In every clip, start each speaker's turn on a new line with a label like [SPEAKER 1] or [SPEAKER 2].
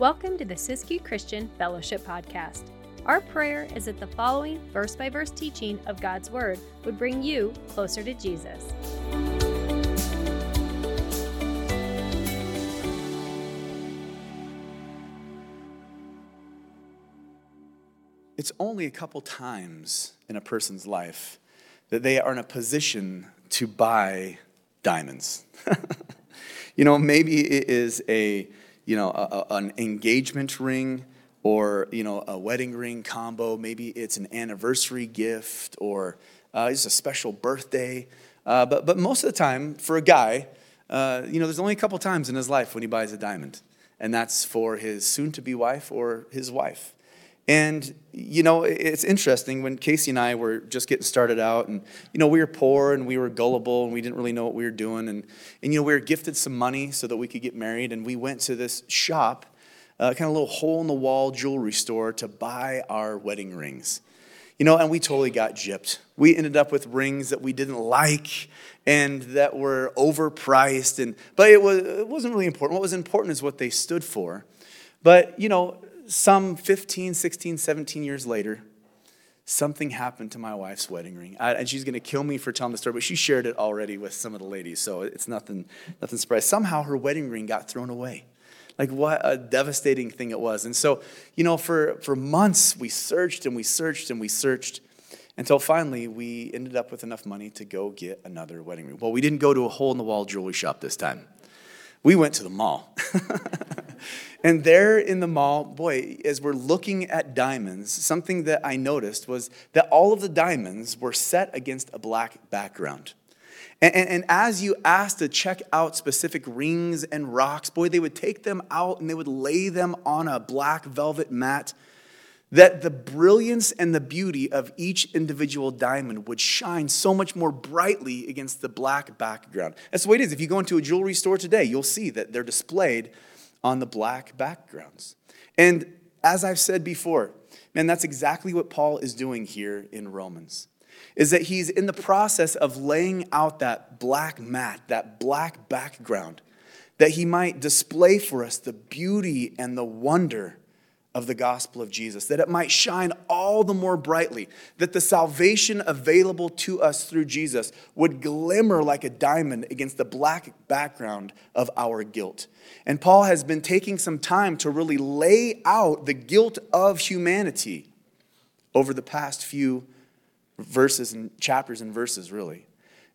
[SPEAKER 1] Welcome to the Siskiyou Christian Fellowship Podcast. Our prayer is that the following verse by verse teaching of God's Word would bring you closer to Jesus.
[SPEAKER 2] It's only a couple times in a person's life that they are in a position to buy diamonds. you know, maybe it is a, you know, a, a, an engagement ring or, you know, a wedding ring combo. Maybe it's an anniversary gift or uh, it's a special birthday. Uh, but, but most of the time, for a guy, uh, you know, there's only a couple times in his life when he buys a diamond. And that's for his soon to be wife or his wife. And, you know, it's interesting when Casey and I were just getting started out, and, you know, we were poor and we were gullible and we didn't really know what we were doing. And, and you know, we were gifted some money so that we could get married. And we went to this shop, uh, kind of little hole in the wall jewelry store to buy our wedding rings. You know, and we totally got gypped. We ended up with rings that we didn't like and that were overpriced. And, but it, was, it wasn't really important. What was important is what they stood for. But, you know, some 15, 16, 17 years later, something happened to my wife's wedding ring. I, and she's going to kill me for telling the story, but she shared it already with some of the ladies, so it's nothing, nothing surprise. Somehow her wedding ring got thrown away. Like what a devastating thing it was. And so, you know, for, for months we searched and we searched and we searched until finally we ended up with enough money to go get another wedding ring. Well, we didn't go to a hole in the wall jewelry shop this time. We went to the mall. And there in the mall, boy, as we're looking at diamonds, something that I noticed was that all of the diamonds were set against a black background. And, and, and, as you asked to check out specific rings and rocks, boy, they would take them out and they would lay them on a black velvet mat. That the brilliance and the beauty of each individual diamond would shine so much more brightly against the black background. That's the way it is. If you go into a jewelry store today, you'll see that they're displayed on the black backgrounds. And as I've said before, man, that's exactly what Paul is doing here in Romans. Is that he's in the process of laying out that black mat, that black background, that he might display for us the beauty and the wonder of the gospel of Jesus, that it might shine all the more brightly, that the salvation available to us through Jesus would glimmer like a diamond against the black background of our guilt. And Paul has been taking some time to really lay out the guilt of humanity over the past few verses and chapters and verses, really.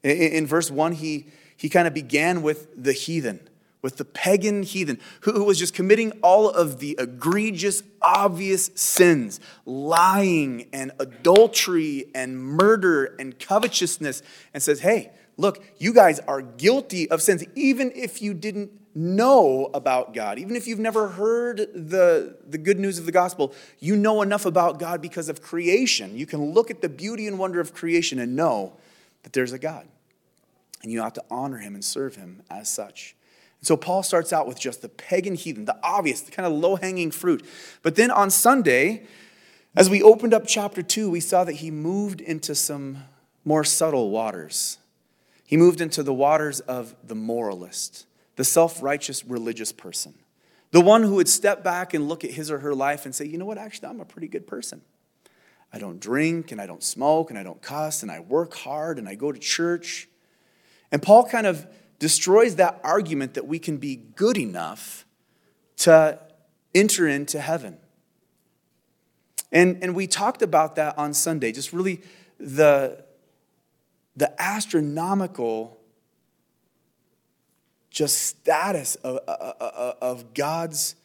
[SPEAKER 2] In, verse one, he, he kind of began with the heathen with the pagan heathen who was just committing all of the egregious, obvious sins lying and adultery and murder and covetousness and says, Hey, look, you guys are guilty of sins, even if you didn't know about God, even if you've never heard the, the good news of the gospel, you know enough about God because of creation. You can look at the beauty and wonder of creation and know that there's a God. And you ought to honor him and serve him as such. So Paul starts out with just the pagan heathen, the obvious, the kind of low hanging fruit. But then on Sunday, as we opened up chapter 2, we saw that he moved into some more subtle waters. He moved into the waters of the moralist, the self righteous religious person, the one who would step back and look at his or her life and say, you know what, actually, I'm a pretty good person. I don't drink and I don't smoke and I don't cuss and I work hard and I go to church. And Paul kind of destroys that argument that we can be good enough to enter into heaven. And, and we talked about that on Sunday, just really the, the astronomical just status of, of, of God's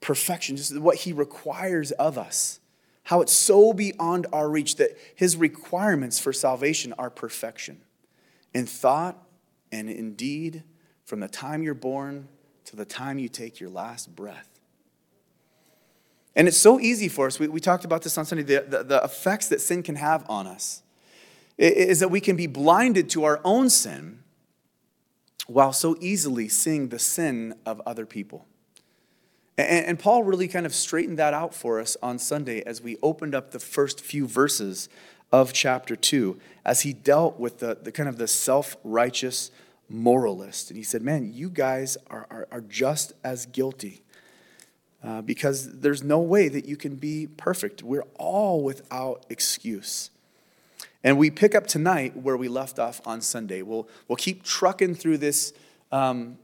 [SPEAKER 2] perfection, just what He requires of us. How it's so beyond our reach that His requirements for salvation are perfection in thought, and indeed from the time you're born to the time you take your last breath. And it's so easy for us. We, we talked about this on Sunday the, the, the effects that sin can have on us is that we can be blinded to our own sin while so easily seeing the sin of other people. And, and Paul really kind of straightened that out for us on Sunday as we opened up the first few verses of chapter 2 as he dealt with the, the kind of the self-righteous moralist. And he said, man, you guys are, are, are just as guilty uh, because there's no way that you can be perfect. We're all without excuse. And we pick up tonight where we left off on Sunday. We'll, we'll keep trucking through this, um,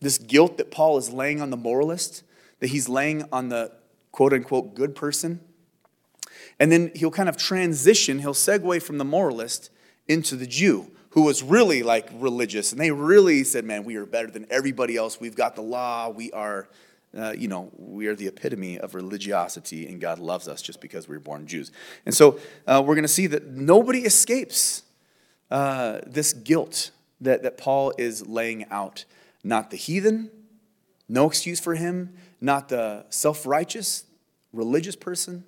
[SPEAKER 2] this guilt that Paul is laying on the moralist, that he's laying on the quote unquote good person. And then he'll kind of transition, he'll segue from the moralist into the Jew, who was really like religious. And they really said, man, we are better than everybody else. We've got the law. We are uh, you know, we are the epitome of religiosity, and God loves us just because we were born Jews. And so uh, we're going to see that nobody escapes uh, this guilt that, that Paul is laying out. Not the heathen, no excuse for him, not the self righteous, religious person,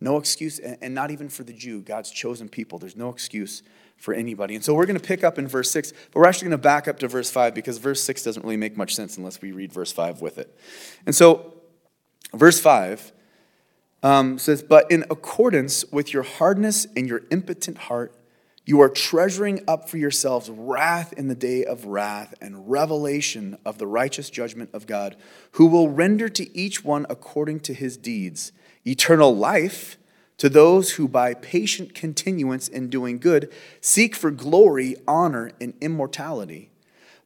[SPEAKER 2] no excuse, and, and not even for the Jew, God's chosen people. There's no excuse for anybody. And so we're going to pick up in verse 6, but we're actually going to back up to verse 5 because verse 6 doesn't really make much sense unless we read verse 5 with it. And so, verse 5 um, says, But in accordance with your hardness and your impotent heart, you are treasuring up for yourselves wrath in the day of wrath and revelation of the righteous judgment of God, who will render to each one according to his deeds eternal life to those who, by patient continuance in doing good, seek for glory, honor, and immortality.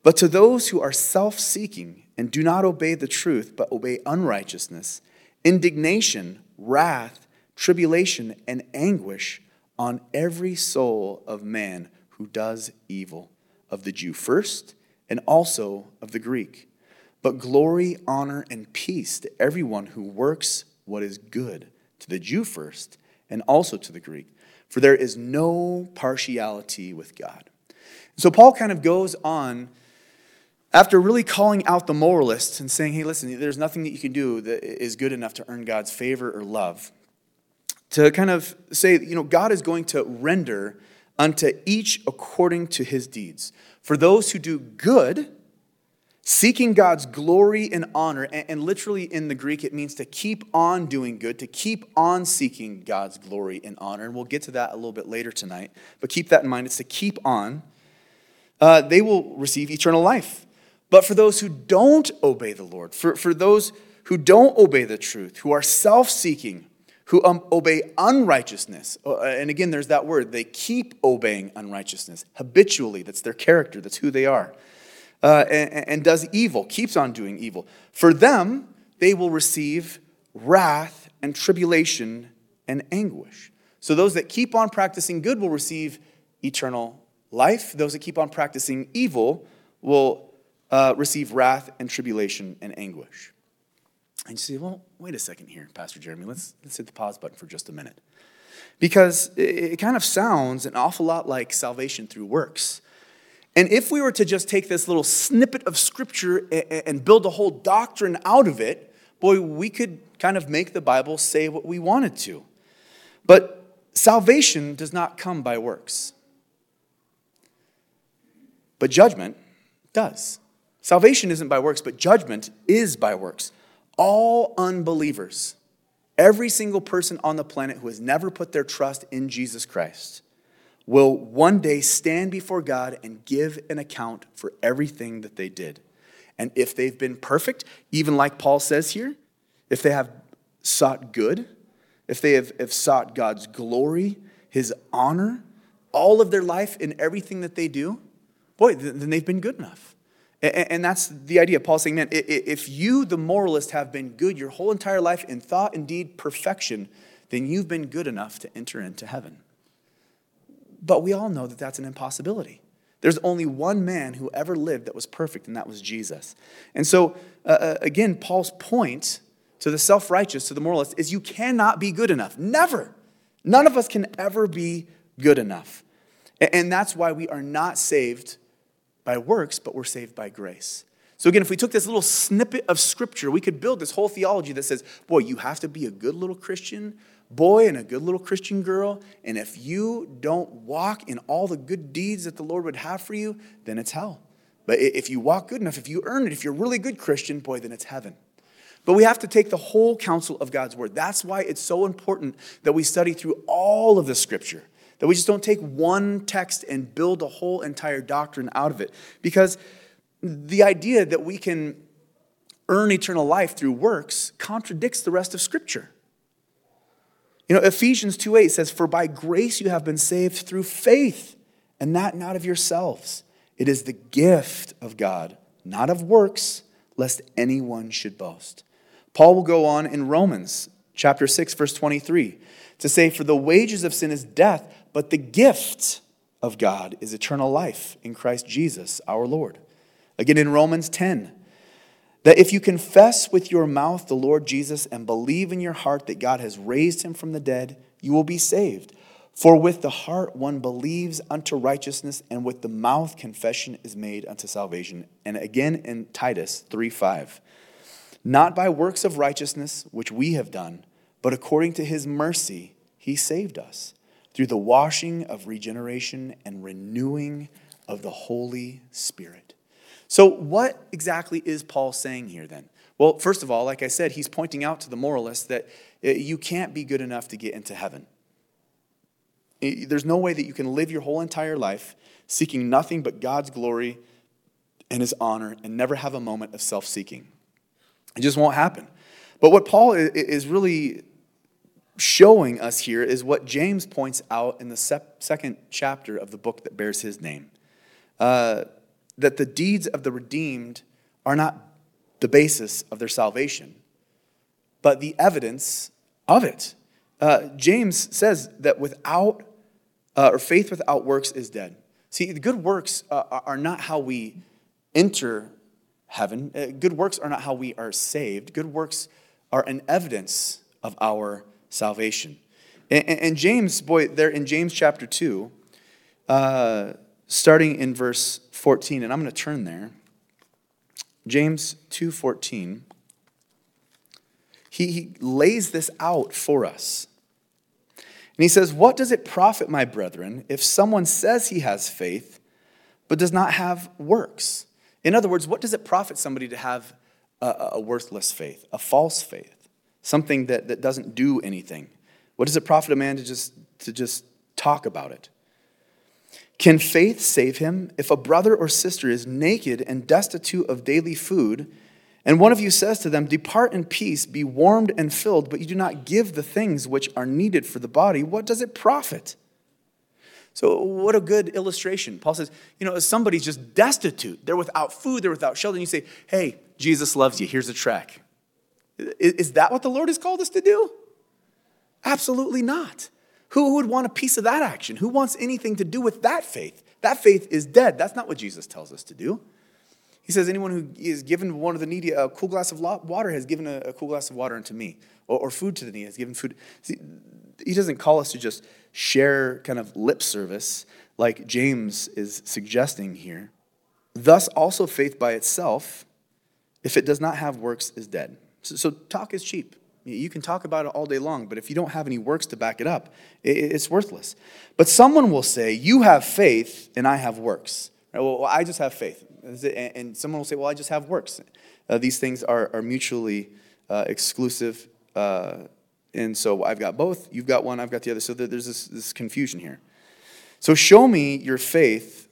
[SPEAKER 2] But to those who are self seeking and do not obey the truth, but obey unrighteousness, indignation, wrath, tribulation, and anguish on every soul of man who does evil, of the Jew first, and also of the Greek. But glory, honor, and peace to everyone who works what is good, to the Jew first, and also to the Greek. For there is no partiality with God. So Paul kind of goes on after really calling out the moralists and saying, hey, listen, there's nothing that you can do that is good enough to earn God's favor or love, to kind of say, you know, God is going to render unto each according to his deeds. For those who do good, Seeking God's glory and honor, and, literally in the Greek, it means to keep on doing good, to keep on seeking God's glory and honor. And we'll get to that a little bit later tonight. But keep that in mind. It's to keep on. Uh, they will receive eternal life. But for those who don't obey the Lord, for, for those who don't obey the truth, who are self seeking, who um, obey unrighteousness, uh, and again, there's that word, they keep obeying unrighteousness habitually. That's their character, that's who they are uh, and, and does evil, keeps on doing evil. For them, they will receive wrath and tribulation and anguish. So those that keep on practicing good will receive eternal life. Those that keep on practicing evil will uh, receive wrath and tribulation and anguish. And you say, well, wait a second here, Pastor Jeremey. Let's, let's hit the pause button for just a minute. Because it, it kind of sounds an awful lot like salvation through works. And if we were to just take this little snippet of scripture and build a whole doctrine out of it, boy, we could kind of make the Bible say what we wanted to. But salvation does not come by works, but judgment does. Salvation isn't by works, but judgment is by works. All unbelievers, every single person on the planet who has never put their trust in Jesus Christ, will one day stand before God and give an account for everything that they did. And if they've been perfect, even like Paul says here, if they have sought good, if they have, have sought God's glory, his honor, all of their life in everything that they do, boy, then they've been good enough. And that's the idea. Paul's saying, man, if you, the moralist, have been good your whole entire life in thought and deed perfection, then you've been good enough to enter into heaven. But we all know that that's an impossibility. There's only one man who ever lived that was perfect, and that was Jesus. And so, uh, uh again, Paul's point to the self righteous, to the moralist, is you cannot be good enough. Never. None of us can ever be good enough. And that's why we are not saved by works, but we're saved by grace. So, again, if we took this little snippet of scripture, we could build this whole theology that says, boy, you have to be a good little Christian boy and a good little Christian girl, and if you don't walk in all the good deeds that the Lord would have for you, then it's hell. But if you walk good enough, if you earn it, if you're a really good Christian, boy, then it's heaven. But we have to take the whole counsel of God's word. That's why it's so important that we study through all of the scripture, that we just don't take one text and build a whole entire doctrine out of it. Because the idea that we can earn eternal life through works contradicts the rest of Scripture. You know, Ephesians 2 8 says, For by grace you have been saved through faith, and that not of yourselves. It is the gift of God, not of works, lest anyone should boast. Paul will go on in Romans chapter 6, verse 23, to say, For the wages of sin is death, but the gift of God is eternal life in Christ Jesus our Lord. Again in Romans 10, that if you confess with your mouth the Lord Jesus and believe in your heart that God has raised him from the dead, you will be saved. For with the heart one believes unto righteousness, and with the mouth confession is made unto salvation. And again in Titus 3 5. Not by works of righteousness which we have done, but according to his mercy, he saved us through the washing of regeneration and renewing of the Holy Spirit. So, what exactly is Paul saying here then? Well, first of all, like I said, he's pointing out to the moralists that uh, you can't be good enough to get into heaven. There's no way that you can live your whole entire life seeking nothing but God's glory and his honor and never have a moment of self seeking. It just won't happen. But what Paul is really showing us here is what James points out in the second chapter of the book that bears his name. Uh, that the deeds of the redeemed are not the basis of their salvation, but the evidence of it. Uh, James says that without, uh, or faith without works is dead. See, the good works uh, are not how we enter heaven. Uh, good works are not how we are saved. Good works are an evidence of our salvation. And, and James, boy, there in James chapter 2, uh, starting in verse 14, and I'm going to turn there. James 2:14. He, he lays this out for us. And he says, What does it profit, my brethren, if someone says he has faith, but does not have works? In other words, what does it profit somebody to have a, a worthless faith, a false faith, something that, that doesn't do anything? What does it profit a man to just, to just talk about it? Can faith save him if a brother or sister is naked and destitute of daily food, and one of you says to them, Depart in peace, be warmed and filled, but you do not give the things which are needed for the body? What does it profit? So, what a good illustration. Paul says, you know, somebody's just destitute, they're without food, they're without shelter, and you say, Hey, Jesus loves you, here's a track. Is that what the Lord has called us to do? Absolutely not. Who would want a piece of that action? Who wants anything to do with that faith? That faith is dead. That's not what Jesus tells us to do. He says, Anyone who is given one of the needy a cool glass of water has given a, cool glass of water unto me, or, or, food to the needy has given food. See, he doesn't call us to just share kind of lip service like James is suggesting here. Thus, also faith by itself, if it does not have works, is dead. So, so talk is cheap. You can talk about it all day long, but if you don't have any works to back it up, it's worthless. But someone will say, You have faith and I have works. Well, I just have faith. And someone will say, Well, I just have works. Uh, these things are, are mutually uh, exclusive. Uh, and so I've got both, you've got one, I've got the other. So there's this, this confusion here. So show me your faith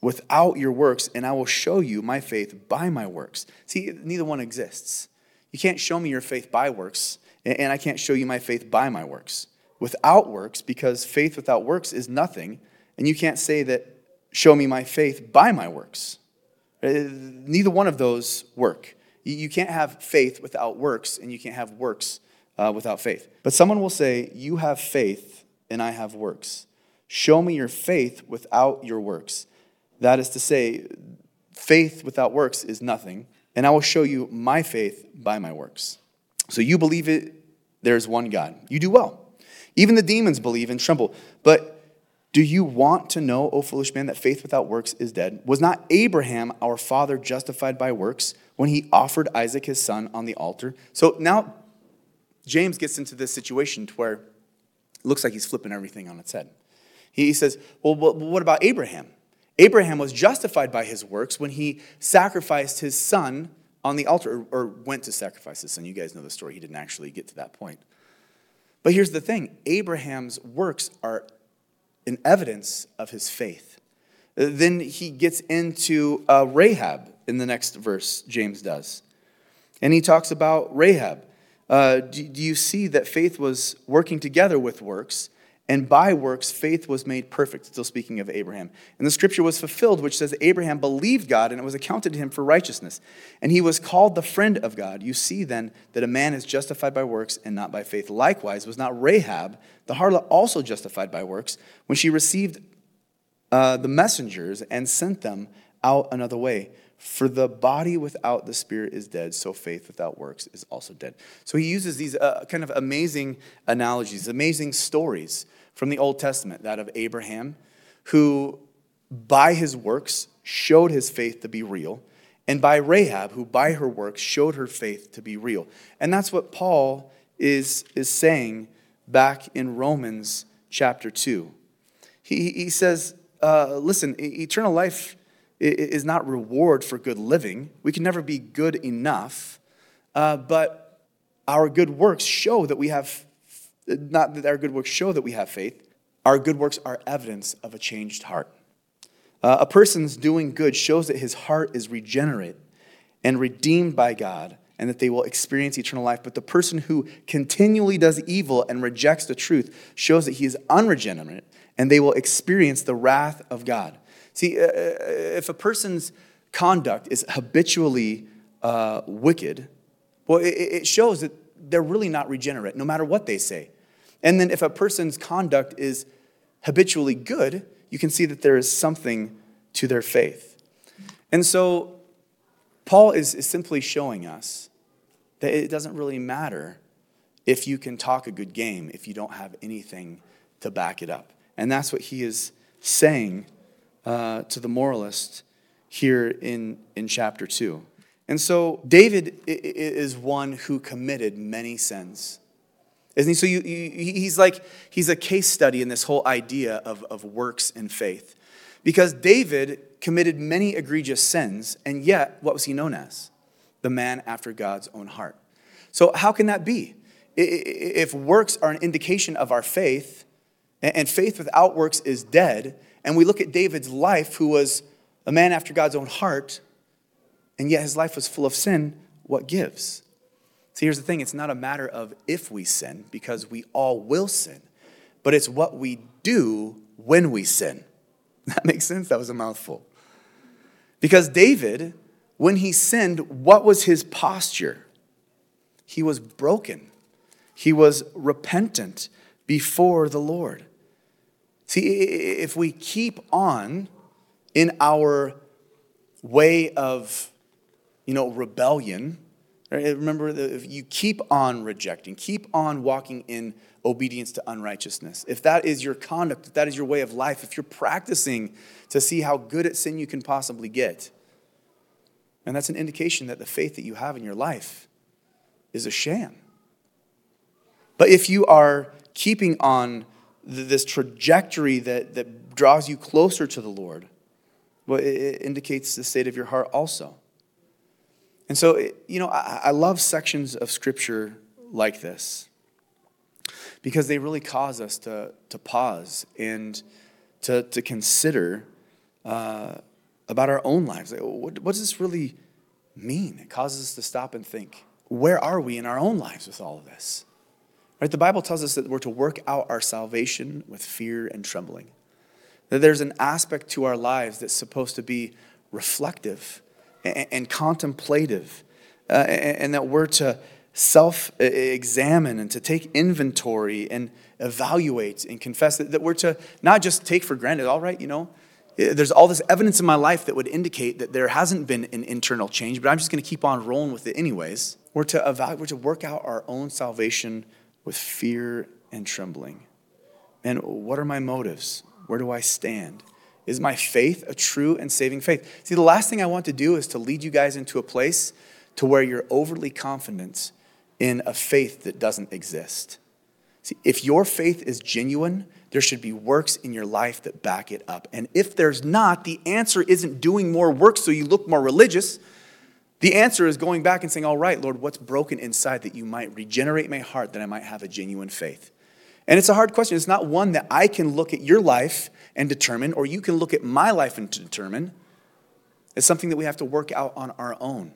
[SPEAKER 2] without your works, and I will show you my faith by my works. See, neither one exists. You can't show me your faith by works, and I can't show you my faith by my works. Without works, because faith without works is nothing, and you can't say that, show me my faith by my works. Uh, neither one of those work. You can't have faith without works, and you can't have works uh, without faith. But someone will say, You have faith, and I have works. Show me your faith without your works. That is to say, faith without works is nothing and I will show you my faith by my works. So you believe it, there is one God. You do well. Even the demons believe and tremble. But do you want to know, O foolish man, that faith without works is dead? Was not Abraham, our father, justified by works when he offered Isaac his son on the altar? So now James gets into this situation to where it looks like he's flipping everything on its head. He says, Well, what about Abraham? Abraham was justified by his works when he sacrificed his son on the altar, or, went to sacrifice his son. You guys know the story. He didn't actually get to that point. But here's the thing Abraham's works are an evidence of his faith. Then he gets into uh, Rahab in the next verse, James does. And he talks about Rahab. Uh, do, do you see that faith was working together with works? And by works, faith was made perfect. Still speaking of Abraham. And the scripture was fulfilled, which says Abraham believed God, and it was accounted to him for righteousness. And he was called the friend of God. You see then that a man is justified by works and not by faith. Likewise, was not Rahab, the harlot, also justified by works when she received uh, the messengers and sent them out another way? For the body without the spirit is dead, so faith without works is also dead. So he uses these uh, kind of amazing analogies, amazing stories from the Old Testament, that of Abraham, who by his works showed his faith to be real, and by Rahab, who by her works showed her faith to be real. And that's what Paul is, is saying back in Romans chapter 2. He, he says, uh, listen, eternal life is not reward for good living. We can never be good enough, uh, but our good works show that we have, not that our good works show that we have faith, our good works are evidence of a changed heart. Uh, a person's doing good shows that his heart is regenerate and redeemed by God and that they will experience eternal life. But the person who continually does evil and rejects the truth shows that he is unregenerate and they will experience the wrath of God. See, uh, uh, if a person's conduct is habitually uh, wicked, well, it, it shows that they're really not regenerate, no matter what they say. And then if a person's conduct is habitually good, you can see that there is something to their faith. And so, Paul is, is simply showing us that it doesn't really matter if you can talk a good game if you don't have anything to back it up. And that's what he is saying uh, to the moralist here in, in chapter 2. And so David is one who committed many sins. Isn't he? So you, you, he's like, he's a case study in this whole idea of, of works and faith. Because David committed many egregious sins, and yet, what was he known as? The man after God's own heart. So, how can that be? If works are an indication of our faith, and faith without works is dead, and we look at David's life, who was a man after God's own heart, and yet his life was full of sin, what gives? See, here's the thing it's not a matter of if we sin, because we all will sin, but it's what we do when we sin. That makes sense? That was a mouthful. Because David, when he sinned, what was his posture? He was broken, he was repentant before the Lord. See, if we keep on in our way of, you know, rebellion, right? remember if you keep on rejecting, keep on walking in obedience to unrighteousness, if that is your conduct, if that is your way of life, if you're practicing to see how good at sin you can possibly get, and that's an indication that the faith that you have in your life is a sham. But if you are keeping on this trajectory that, that draws you closer to the Lord, well, it indicates the state of your heart also. And so, you know, I, love sections of Scripture like this because they really cause us to, to pause and to, to consider uh, about our own lives. Like, what, what does this really mean? It causes us to stop and think where are we in our own lives with all of this? Right? The Bible tells us that we're to work out our salvation with fear and trembling. That there's an aspect to our lives that's supposed to be reflective and, and contemplative, uh, and, and that we're to self examine and to take inventory and evaluate and confess that, that we're to not just take for granted, all right, you know, there's all this evidence in my life that would indicate that there hasn't been an internal change, but I'm just going to keep on rolling with it anyways. We're to evaluate, we're to work out our own salvation with fear and trembling. And what are my motives? Where do I stand? Is my faith a true and saving faith? See, the last thing I want to do is to lead you guys into a place to where you're overly confident in a faith that doesn't exist. See, if your faith is genuine, there should be works in your life that back it up. And if there's not, the answer isn't doing more work so you look more religious. The answer is going back and saying, All right, Lord, what's broken inside that you might regenerate my heart, that I might have a genuine faith? And it's a hard question. It's not one that I can look at your life and determine, or you can look at my life and determine. It's something that we have to work out on our own.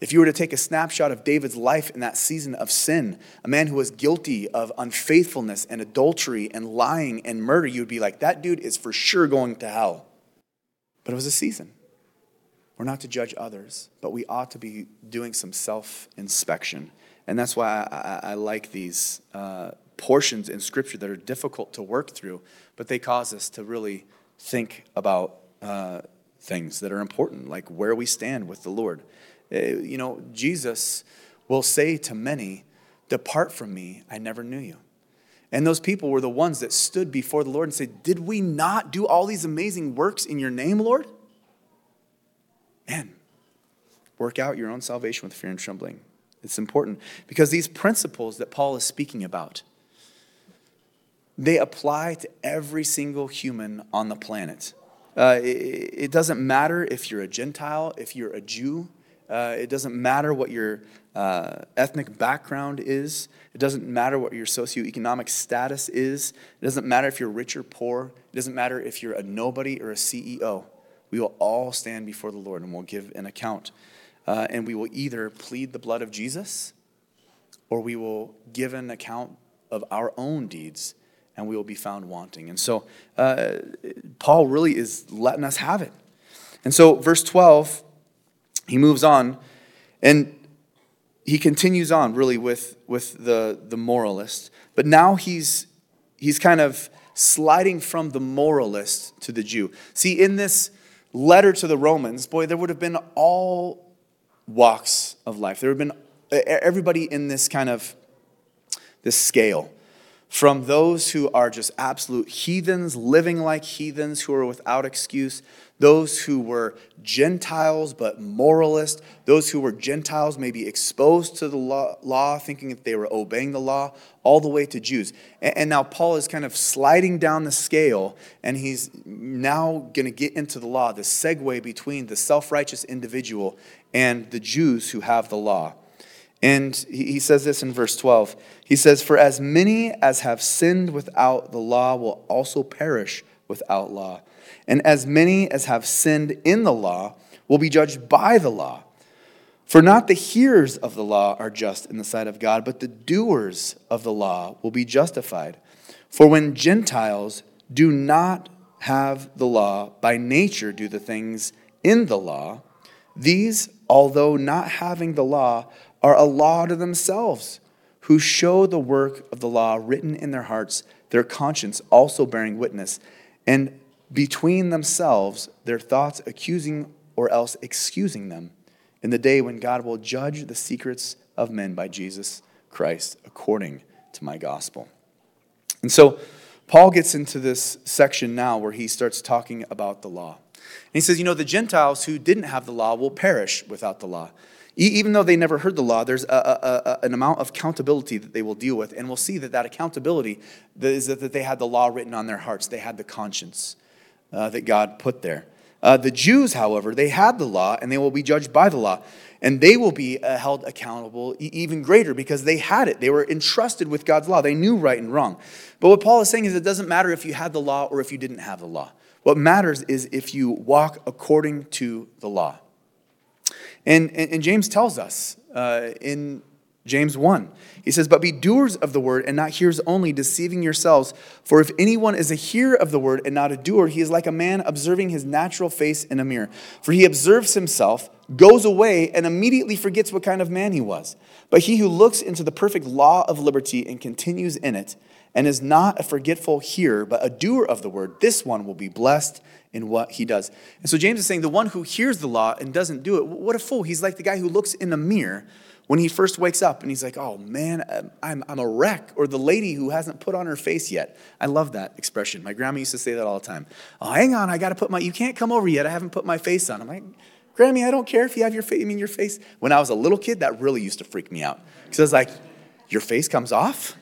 [SPEAKER 2] If you were to take a snapshot of David's life in that season of sin, a man who was guilty of unfaithfulness and adultery and lying and murder, you would be like, that dude is for sure going to hell. But it was a season. We're not to judge others, but we ought to be doing some self inspection. And that's why I, I, I like these uh, portions in Scripture that are difficult to work through, but they cause us to really think about uh, things that are important, like where we stand with the Lord. Uh, you know, Jesus will say to many, Depart from me, I never knew you. And those people were the ones that stood before the Lord and said, Did we not do all these amazing works in your name, Lord? Man, work out your own salvation with fear and trembling. It's important because these principles that Paul is speaking about, they apply to every single human on the planet. Uh, it, it, doesn't matter if you're a Gentile, if you're a Jew, uh, it doesn't matter what your uh, ethnic background is. It doesn't matter what your socioeconomic status is. It doesn't matter if you're rich or poor. It doesn't matter if you're a nobody or a CEO. We will all stand before the Lord and we'll give an account. Uh, and we will either plead the blood of Jesus or we will give an account of our own deeds and we will be found wanting. And so uh, Paul really is letting us have it. And so, verse 12 he moves on and he continues on really with, with the, the moralist. But now he's, he's kind of sliding from the moralist to the Jew. See, in this letter to the Romans, boy, there would have been all walks of life. There would have been everybody in this kind of this scale from those who are just absolute heathens, living like heathens, who are without excuse, those who were Gentiles but moralist, those who were Gentiles maybe exposed to the law, law, thinking that they were obeying the law, all the way to Jews. And, and now Paul is kind of sliding down the scale, and he's now going to get into the law, the segue between the self righteous individual and the Jews who have the law. And he says this in verse 12. He says, For as many as have sinned without the law will also perish without law. And as many as have sinned in the law will be judged by the law. For not the hearers of the law are just in the sight of God, but the doers of the law will be justified. For when Gentiles do not have the law, by nature do the things in the law, these, although not having the law, are a law to themselves, who show the work of the law written in their hearts, their conscience also bearing witness, and between themselves their thoughts accusing or else excusing them in the day when God will judge the secrets of men by Jesus Christ according to my gospel. And so Paul gets into this section now where he starts talking about the law. And he says, You know, the Gentiles who didn't have the law will perish without the law. Even though they never heard the law, there's a, a, a, an amount of accountability that they will deal with. And we'll see that that accountability is that they had the law written on their hearts, they had the conscience uh, that God put there. Uh, the Jews, however, they had the law and they will be judged by the law. And they will be uh, held accountable even greater because they had it. They were entrusted with God's law. They knew right and wrong. But what Paul is saying is it doesn't matter if you had the law or if you didn't have the law. What matters is if you walk according to the law. And, and, and James tells us uh, in James 1, he says, But be doers of the word and not hearers only, deceiving yourselves. For if anyone is a hearer of the word and not a doer, he is like a man observing his natural face in a mirror. For he observes himself, goes away, and immediately forgets what kind of man he was. But he who looks into the perfect law of liberty and continues in it, and is not a forgetful hearer, but a doer of the word, this one will be blessed in what he does. And so James is saying the one who hears the law and doesn't do it, what a fool. He's like the guy who looks in the mirror when he first wakes up and he's like, oh man, I'm, I'm a wreck. Or the lady who hasn't put on her face yet. I love that expression. My grandma used to say that all the time. Oh, hang on, I got to put my, you can't come over yet. I haven't put my face on. I'm like, Grammy, I don't care if you have your face, I mean, your face. When I was a little kid, that really used to freak me out. Because I was like, your face comes off?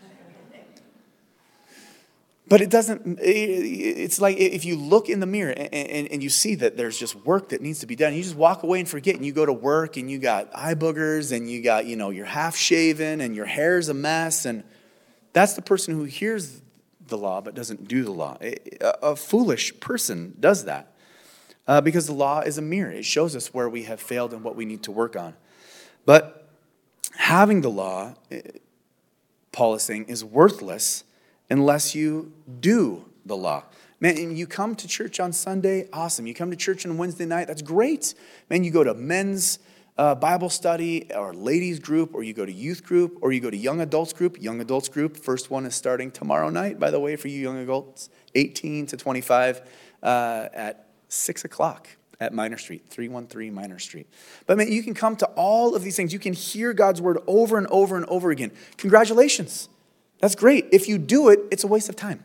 [SPEAKER 2] But it doesn't, it's like if you look in the mirror and, you see that there's just work that needs to be done, you just walk away and forget, and you go to work and you got eye boogers and you got, you know, you're half shaven and your hair's a mess. And that's the person who hears the law but doesn't do the law. A, a foolish person does that uh, because the law is a mirror, it shows us where we have failed and what we need to work on. But having the law, eh, Paul is saying, is worthless unless you do the law. Man, you come to church on Sunday, awesome. You come to church on Wednesday night, that's great. Man, you go to men's uh, Bible study or ladies group, or you go to youth group, or you go to young adults group. Young adults group, first one is starting tomorrow night, by the way, for you young adults, 18 to 25, uh, at 6 o'clock at Miner Street, 313 Miner Street. But man, you can come to all of these things. You can hear God's word over and over and over again. Congratulations. That's great. If you do it, it's a waste of time.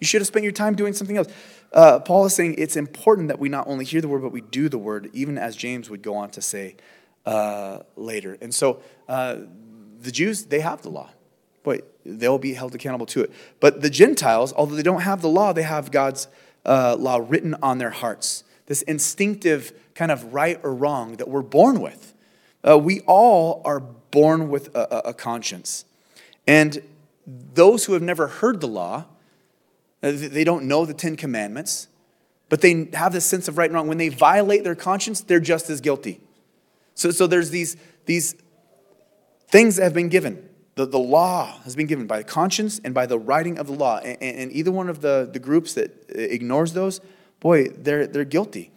[SPEAKER 2] You should have spent your time doing something else. Uh, Paul is saying it's important that we not only hear the word, but we do the word, even as James would go on to say uh, later. And so uh, the Jews, they have the law, but they'll be held accountable to it. But the Gentiles, although they don't have the law, they have God's uh, law written on their hearts. This instinctive kind of right or wrong that we're born with. Uh, we all are born with a, a conscience. And those who have never heard the law, uh, they don't know the Ten Commandments, but they have this sense of right and wrong. When they violate their conscience, they're just as guilty. So, so there's these, these things that have been given. The, the law has been given by the conscience and by the writing of the law. And, and either one of the, the groups that uh, ignores those, boy, they're, they're guilty.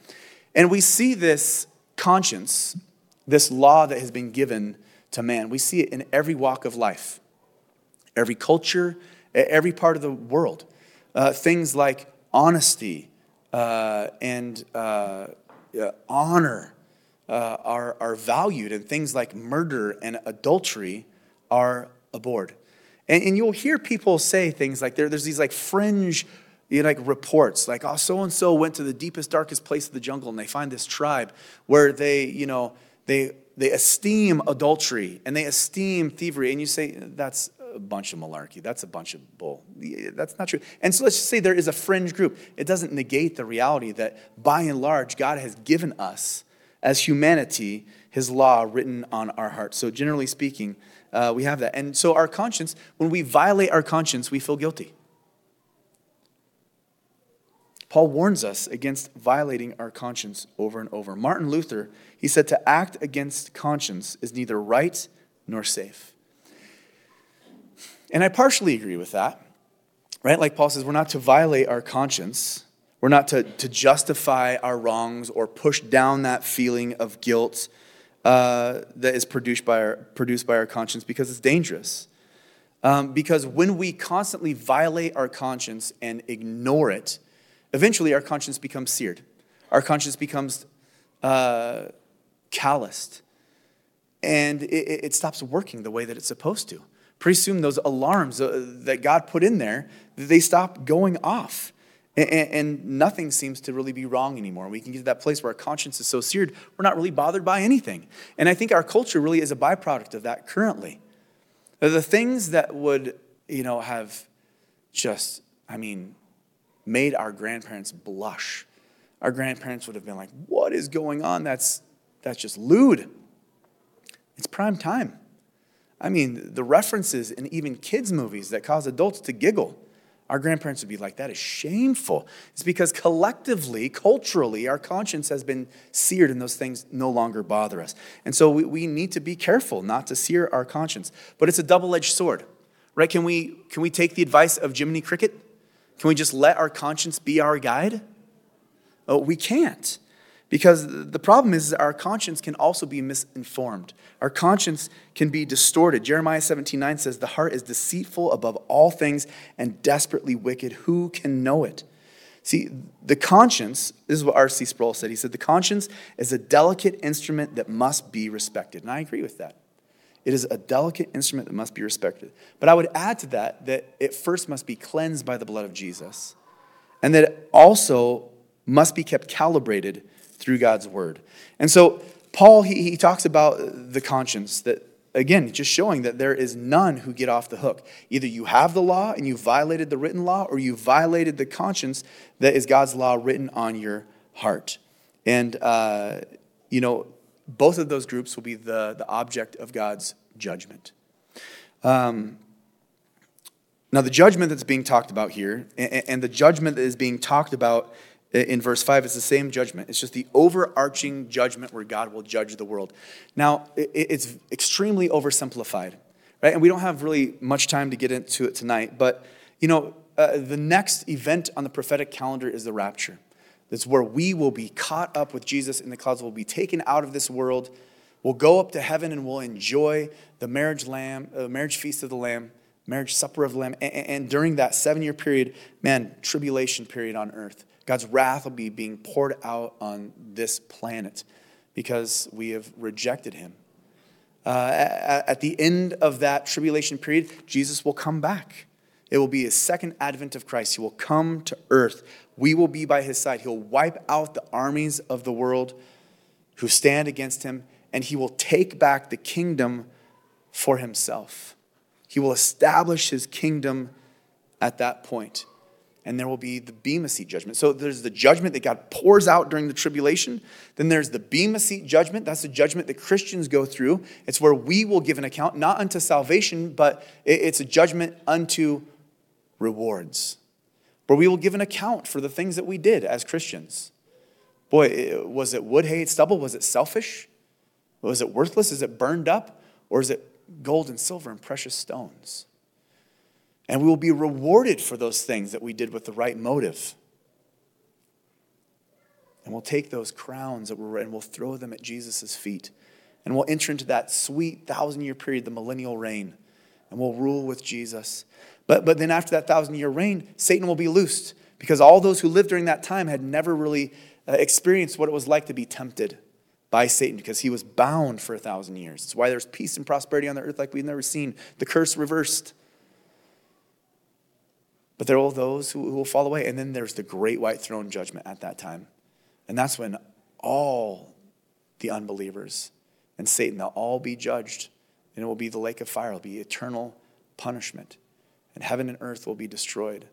[SPEAKER 2] And we see this conscience, this law that has been given to man, we see it in every walk of life, every culture, every part of the world. Uh, things like honesty uh, and uh, honor uh, are, are valued, and things like murder and adultery are abhorred. And, and you'll hear people say things like there, there's these like fringe you know, like reports like oh so and so went to the deepest darkest place of the jungle and they find this tribe where they you know they they esteem adultery and they esteem thievery and you say that's a bunch of malarkey. That's a bunch of bull. That's not true. And so let's just say there is a fringe group. It doesn't negate the reality that by and large, God has given us as humanity his law written on our hearts. So, generally speaking, uh, we have that. And so, our conscience, when we violate our conscience, we feel guilty. Paul warns us against violating our conscience over and over. Martin Luther, he said, to act against conscience is neither right nor safe. And I partially agree with that, right? Like Paul says, we're not to violate our conscience. We're not to, to justify our wrongs or push down that feeling of guilt uh, that is produced by, our, produced by our conscience because it's dangerous. Um, because when we constantly violate our conscience and ignore it, eventually our conscience becomes seared. Our conscience becomes uh, calloused. And it, it stops working the way that it's supposed to pretty soon those alarms uh, that God put in there, they stop going off. And, and, nothing seems to really be wrong anymore. We can get to that place where our conscience is so seared, we're not really bothered by anything. And I think our culture really is a byproduct of that currently. The things that would, you know, have just, I mean, made our grandparents blush. Our grandparents would have been like, what is going on? That's, that's just lewd. It's prime time. I mean, the references in even kids' movies that cause adults to giggle. Our grandparents would be like, that is shameful. It's because collectively, culturally, our conscience has been seared and those things no longer bother us. And so we, we need to be careful not to sear our conscience. But it's a double edged sword, right? Can we, can we take the advice of Jiminy Cricket? Can we just let our conscience be our guide? Oh, we can't. Because the problem is our conscience can also be misinformed. Our conscience can be distorted. Jeremiah 17 9 says, The heart is deceitful above all things and desperately wicked. Who can know it? See, the conscience, this is what R.C. Sproul said. He said, The conscience is a delicate instrument that must be respected. And I agree with that. It is a delicate instrument that must be respected. But I would add to that that it first must be cleansed by the blood of Jesus, and that it also must be kept calibrated through God's word. And so, Paul, he, he talks about the conscience that, again, just showing that there is none who get off the hook. Either you have the law and you violated the written law, or you violated the conscience that is God's law written on your heart. And, uh, you know, both of those groups will be the, the object of God's judgment. Um, now, the judgment that's being talked about here, and, and the judgment that is being talked about in verse 5, it's the same judgment. It's just the overarching judgment where God will judge the world. Now, it's extremely oversimplified, right? And we don't have really much time to get into it tonight, but you know, uh, the next event on the prophetic calendar is the rapture. That's where we will be caught up with Jesus in the clouds. We'll be taken out of this world. We'll go up to heaven and we'll enjoy the marriage lamb, uh, marriage feast of the Lamb, marriage supper of the Lamb. And, and during that seven year period, man, tribulation period on earth, God's wrath will be being poured out on this planet because we have rejected Him. Uh, at, at the end of that tribulation period, Jesus will come back. It will be his second advent of Christ. He will come to earth. We will be by his side. He'll wipe out the armies of the world who stand against him, and he will take back the kingdom for himself. He will establish his kingdom at that point and there will be the Bema Seat judgment. So there's the judgment that God pours out during the tribulation. Then there's the Bema Seat judgment. That's the judgment that Christians go through. It's where we will give an account, not unto salvation, but it's a judgment unto rewards, where we will give an account for the things that we did as Christians. Boy, was it wood, hay, stubble? Was it selfish? Was it worthless? Is it burned up? Or is it gold and silver and precious stones? And we will be rewarded for those things that we did with the right motive. And we'll take those crowns that were, and we'll throw them at Jesus' feet. And we'll enter into that sweet thousand year period, the millennial reign. And we'll rule with Jesus. But, but then after that thousand year reign, Satan will be loosed because all those who lived during that time had never really uh, experienced what it was like to be tempted by Satan because he was bound for a thousand years. It's why there's peace and prosperity on the earth like we've never seen, the curse reversed. But there are those who, who will fall away. And then there's the great white throne judgment at that time. And that's when all the unbelievers and Satan, they'll all be judged. And it will be the lake of fire, it will be eternal punishment. And heaven and earth will be destroyed.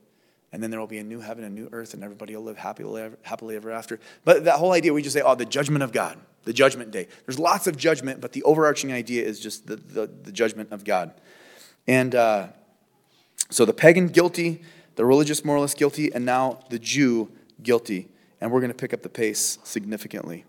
[SPEAKER 2] And then there will be a new heaven and new earth, and everybody will live happily happily ever after. But that whole idea, we just say, oh, the judgment of God, the judgment day. There's lots of judgment, but the overarching idea is just the, the, the judgment of God. And uh, so the pagan guilty, the religious moralist guilty, and now the Jew guilty. And we're going to pick up the pace significantly.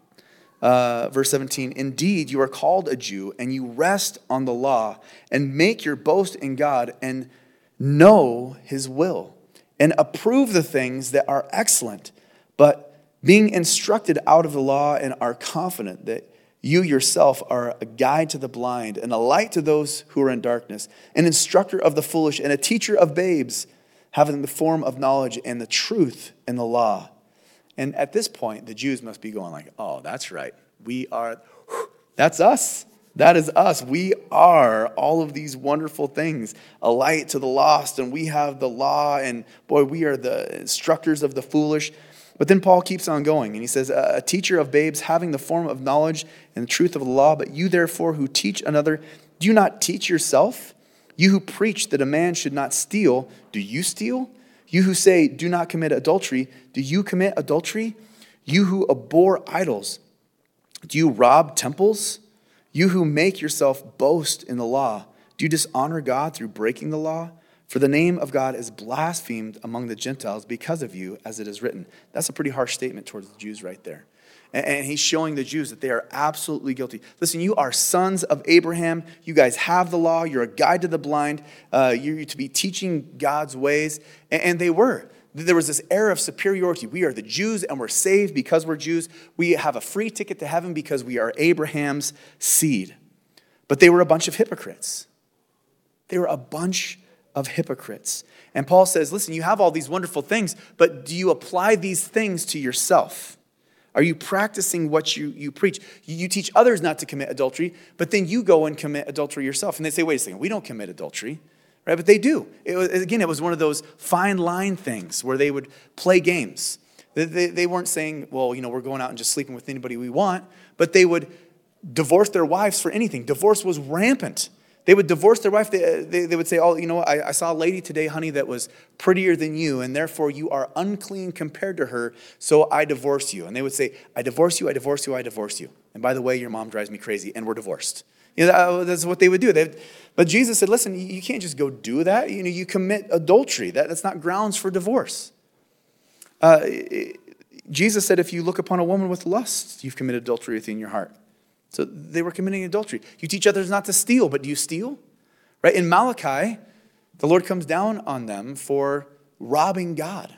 [SPEAKER 2] Uh, verse 17 Indeed, you are called a Jew, and you rest on the law, and make your boast in God, and know his will, and approve the things that are excellent, but being instructed out of the law, and are confident that you yourself are a guide to the blind, and a light to those who are in darkness, an instructor of the foolish, and a teacher of babes having the form of knowledge and the truth in the law. And at this point, the Jews must be going like, oh, that's right. We are, that's us. That is us. We are all of these wonderful things, a light to the lost, and we have the law, and boy, we are the instructors of the foolish. But then Paul keeps on going, and he says, A teacher of babes, having the form of knowledge and the truth of the law, but you therefore who teach another, do you not teach yourself? You who preach that a man should not steal, do you steal? You who say, do not commit adultery, do you commit adultery? You who abhor idols, do you rob temples? You who make yourself boast in the law, do you dishonor God through breaking the law? For the name of God is blasphemed among the Gentiles because of you, as it is written. That's a pretty harsh statement towards the Jews right there. And he's showing the Jews that they are absolutely guilty. Listen, you are sons of Abraham. You guys have the law. You're a guide to the blind. Uh, you're to be teaching God's ways. And they were. There was this air of superiority. We are the Jews and we're saved because we're Jews. We have a free ticket to heaven because we are Abraham's seed. But they were a bunch of hypocrites. They were a bunch of hypocrites. And Paul says, listen, you have all these wonderful things, but do you apply these things to yourself? Are you practicing what you, you preach? You teach others not to commit adultery, but then you go and commit adultery yourself. And they say, wait a second, we don't commit adultery. Right? But they do. It was, again, it was one of those fine line things where they would play games. They, they, they weren't saying, well, you know, we're going out and just sleeping with anybody we want, but they would divorce their wives for anything. Divorce was rampant they would divorce their wife. They, they, they would say, Oh, you know, I, I saw a lady today, honey, that was prettier than you, and therefore you are unclean compared to her, so I divorce you. And they would say, I divorce you, I divorce you, I divorce you. And by the way, your mom drives me crazy, and we're divorced. You know, that's what they would do. They'd, but Jesus said, Listen, you can't just go do that. You know, you commit adultery. That, that's not grounds for divorce. Uh, Jesus said, if you look upon a woman with lust, you've committed adultery within your heart. So they were committing adultery. You teach others not to steal, but do you steal? Right? In Malachi, the Lord comes down on them for robbing God.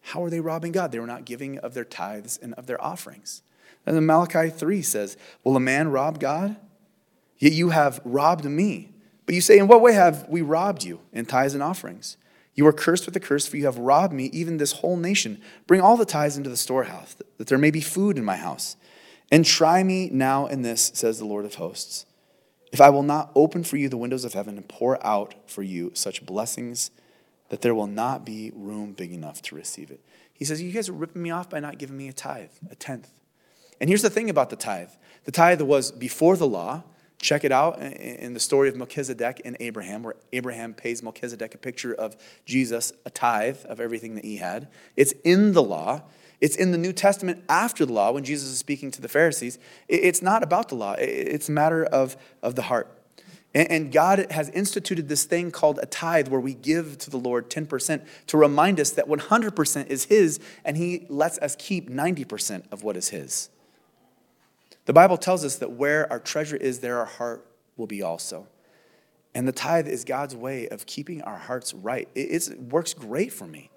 [SPEAKER 2] How are they robbing God? They were not giving of their tithes and of their offerings. And then Malachi 3 says, Will a man rob God? Yet you have robbed me. But you say, In what way have we robbed you in tithes and offerings? You are cursed with a curse, for you have robbed me, even this whole nation. Bring all the tithes into the storehouse, that there may be food in my house. And try me now in this, says the Lord of hosts. If I will not open for you the windows of heaven and pour out for you such blessings that there will not be room big enough to receive it. He says, You guys are ripping me off by not giving me a tithe, a tenth. And here's the thing about the tithe the tithe was before the law. Check it out in the story of Melchizedek and Abraham, where Abraham pays Melchizedek a picture of Jesus, a tithe of everything that he had. It's in the law. It's in the New Testament after the law when Jesus is speaking to the Pharisees. It's not about the law, it's a matter of, of the heart. And God has instituted this thing called a tithe where we give to the Lord 10% to remind us that 100% is His and He lets us keep 90% of what is His. The Bible tells us that where our treasure is, there our heart will be also. And the tithe is God's way of keeping our hearts right. it works great for me.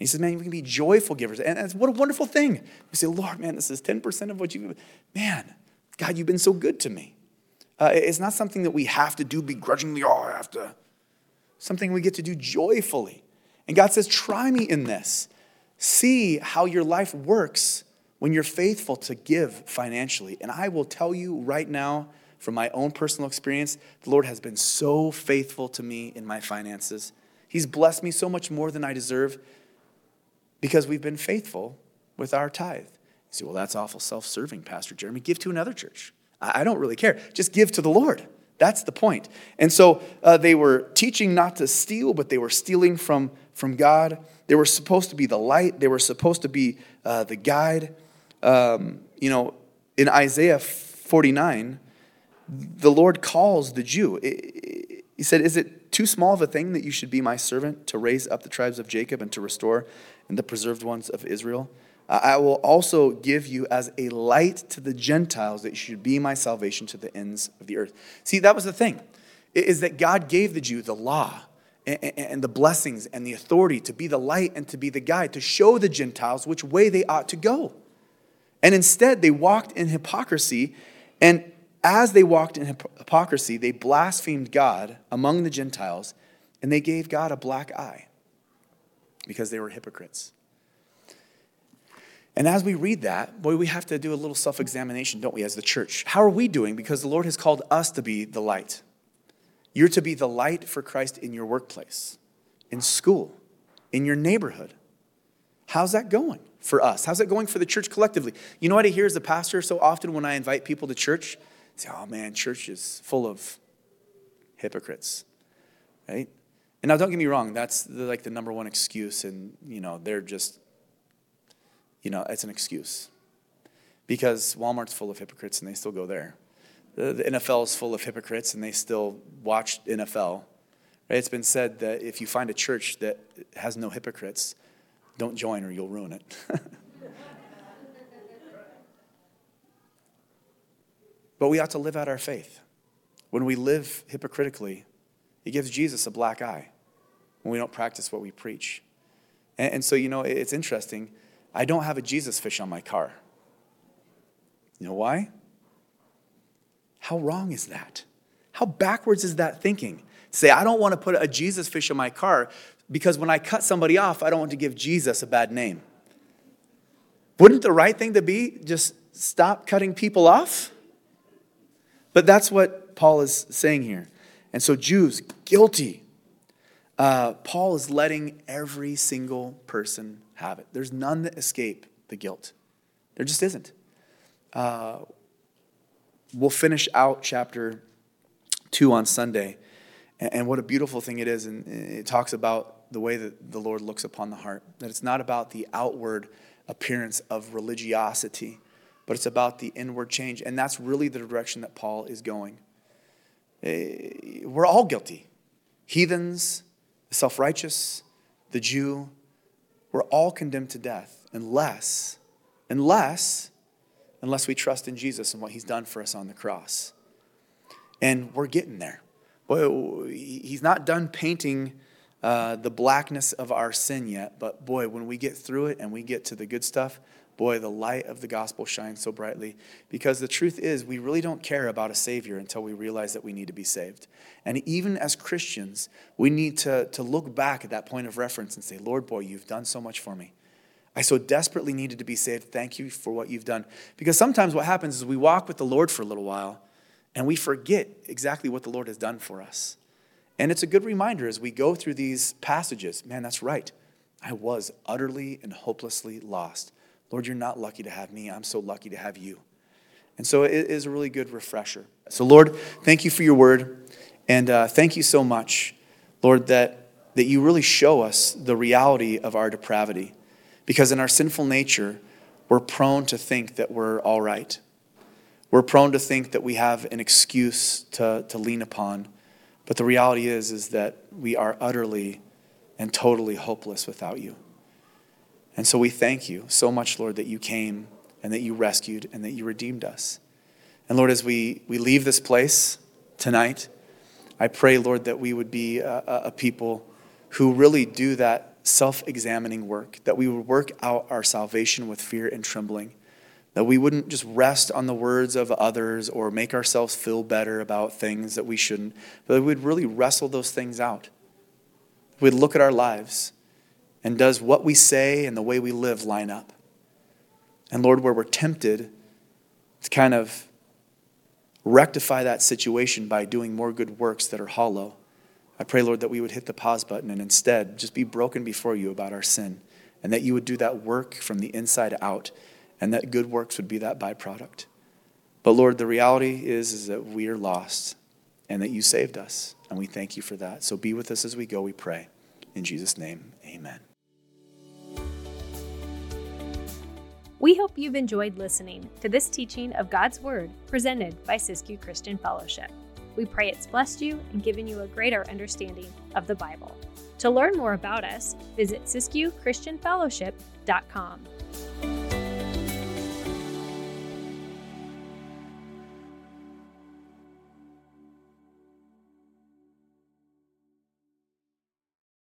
[SPEAKER 2] He says, man, we can be joyful givers. And, and what a wonderful thing. We say, Lord, man, this is 10% of what you, man, God, you've been so good to me. Uh, it's not something that we have to do begrudgingly, oh, I have to. Something we get to do joyfully. And God says, try me in this. See how your life works when you're faithful to give financially. And I will tell you right now, from my own personal experience, the Lord has been so faithful to me in my finances. He's blessed me so much more than I deserve because we've been faithful with our tithe. You say, well, that's awful self serving, Pastor Jeremey. Give to another church. I don't really care. Just give to the Lord. That's the point. And so uh, they were teaching not to steal, but they were stealing from, from God. They were supposed to be the light, they were supposed to be uh, the guide. Um, you know, in Isaiah 49, the Lord calls the Jew. He said, Is it too small of a thing that you should be my servant to raise up the tribes of Jacob and to restore and the preserved ones of Israel? I will also give you as a light to the Gentiles that you should be my salvation to the ends of the earth. See, that was the thing, is that God gave the Jew the law and the blessings and the authority to be the light and to be the guide, to show the Gentiles which way they ought to go. And instead, they walked in hypocrisy. And as they walked in hypocrisy, they blasphemed God among the Gentiles, and they gave God a black eye because they were hypocrites. And as we read that, boy, we have to do a little self examination, don't we, as the church? How are we doing? Because the Lord has called us to be the light. You're to be the light for Christ in your workplace, in school, in your neighborhood. How's that going for us? How's that going for the church collectively? You know what I hear as a pastor so often when I invite people to church? Say, oh man, church is full of hypocrites, right? And now don't get me wrong, that's the, like the number one excuse, and you know, they're just you know, it's an excuse. Because Walmart's full of hypocrites and they still go there. The, the NFL is full of hypocrites and they still watch NFL. Right? It's been said that if you find a church that has no hypocrites, don't join or you'll ruin it. but we ought to live out our faith. When we live hypocritically, it gives Jesus a black eye when we don't practice what we preach. And, and so, you know, it's interesting I don't have a Jesus fish on my car. You know why? How wrong is that? How backwards is that thinking? Say, I don't want to put a Jesus fish on my car because when I cut somebody off, I don't want to give Jesus a bad name. Wouldn't the right thing to be just stop cutting people off? But that's what Paul is saying here. And so, Jews, guilty. Uh, Paul is letting every single person have it. There's none that escape the guilt. There just isn't. Uh, we'll finish out chapter 2 on Sunday. And what a beautiful thing it is. And it talks about the way that the Lord looks upon the heart. That it's not about the outward appearance of religiosity, but it's about the inward change. And that's really the direction that Paul is going. Eh, we're all guilty heathens, the self righteous, the Jew, we're all condemned to death unless unless unless we trust in Jesus and what he's done for us on the cross. And we're getting there. Boy, he's not done painting uh, the blackness of our sin yet, but boy, when we get through it and we get to the good stuff, boy, the light of the gospel shines so brightly. Because the truth is, we really don't care about a Savior until we realize that we need to be saved. And even as Christians, we need to, to look back at that point of reference and say, Lord, boy, you've done so much for me. I so desperately needed to be saved. Thank you for what you've done. Because sometimes what happens is we walk with the Lord for a little while and we forget exactly what the Lord has done for us. And it's a good reminder as we go through these passages man, that's right. I was utterly and hopelessly lost. Lord, you're not lucky to have me. I'm so lucky to have you. And so it is a really good refresher. So, Lord, thank you for your word. And uh, thank you so much, Lord, that, that you really show us the reality of our depravity. Because in our sinful nature, we're prone to think that we're all right. We're prone to think that we have an excuse to, to lean upon. But the reality is, is that we are utterly and totally hopeless without you. And so we thank you so much, Lord, that you came and that you rescued and that you redeemed us. And Lord, as we, we leave this place tonight, I pray, Lord, that we would be a, a people who really do that self examining work, that we would work out our salvation with fear and trembling, that we wouldn't just rest on the words of others or make ourselves feel better about things that we shouldn't, but we would really wrestle those things out. We'd look at our lives and does what we say and the way we live line up? And Lord, where we're tempted to kind of rectify that situation by doing more good works that are hollow, I pray, Lord, that we would hit the pause button and instead just be broken before you about our sin and that you would do that work from the inside out and that good works would be that byproduct. But Lord, the reality is, is that we are lost and that you saved us, and we thank you for that. So be with us as we go, we pray. In Jesus' name, amen.
[SPEAKER 1] We hope you've enjoyed listening to this teaching of God's Word presented by Siskiyou Christian Fellowship. We pray it's blessed you and given you a greater understanding of the Bible. To learn more about us, visit SiskiyouChristianFellowship.com.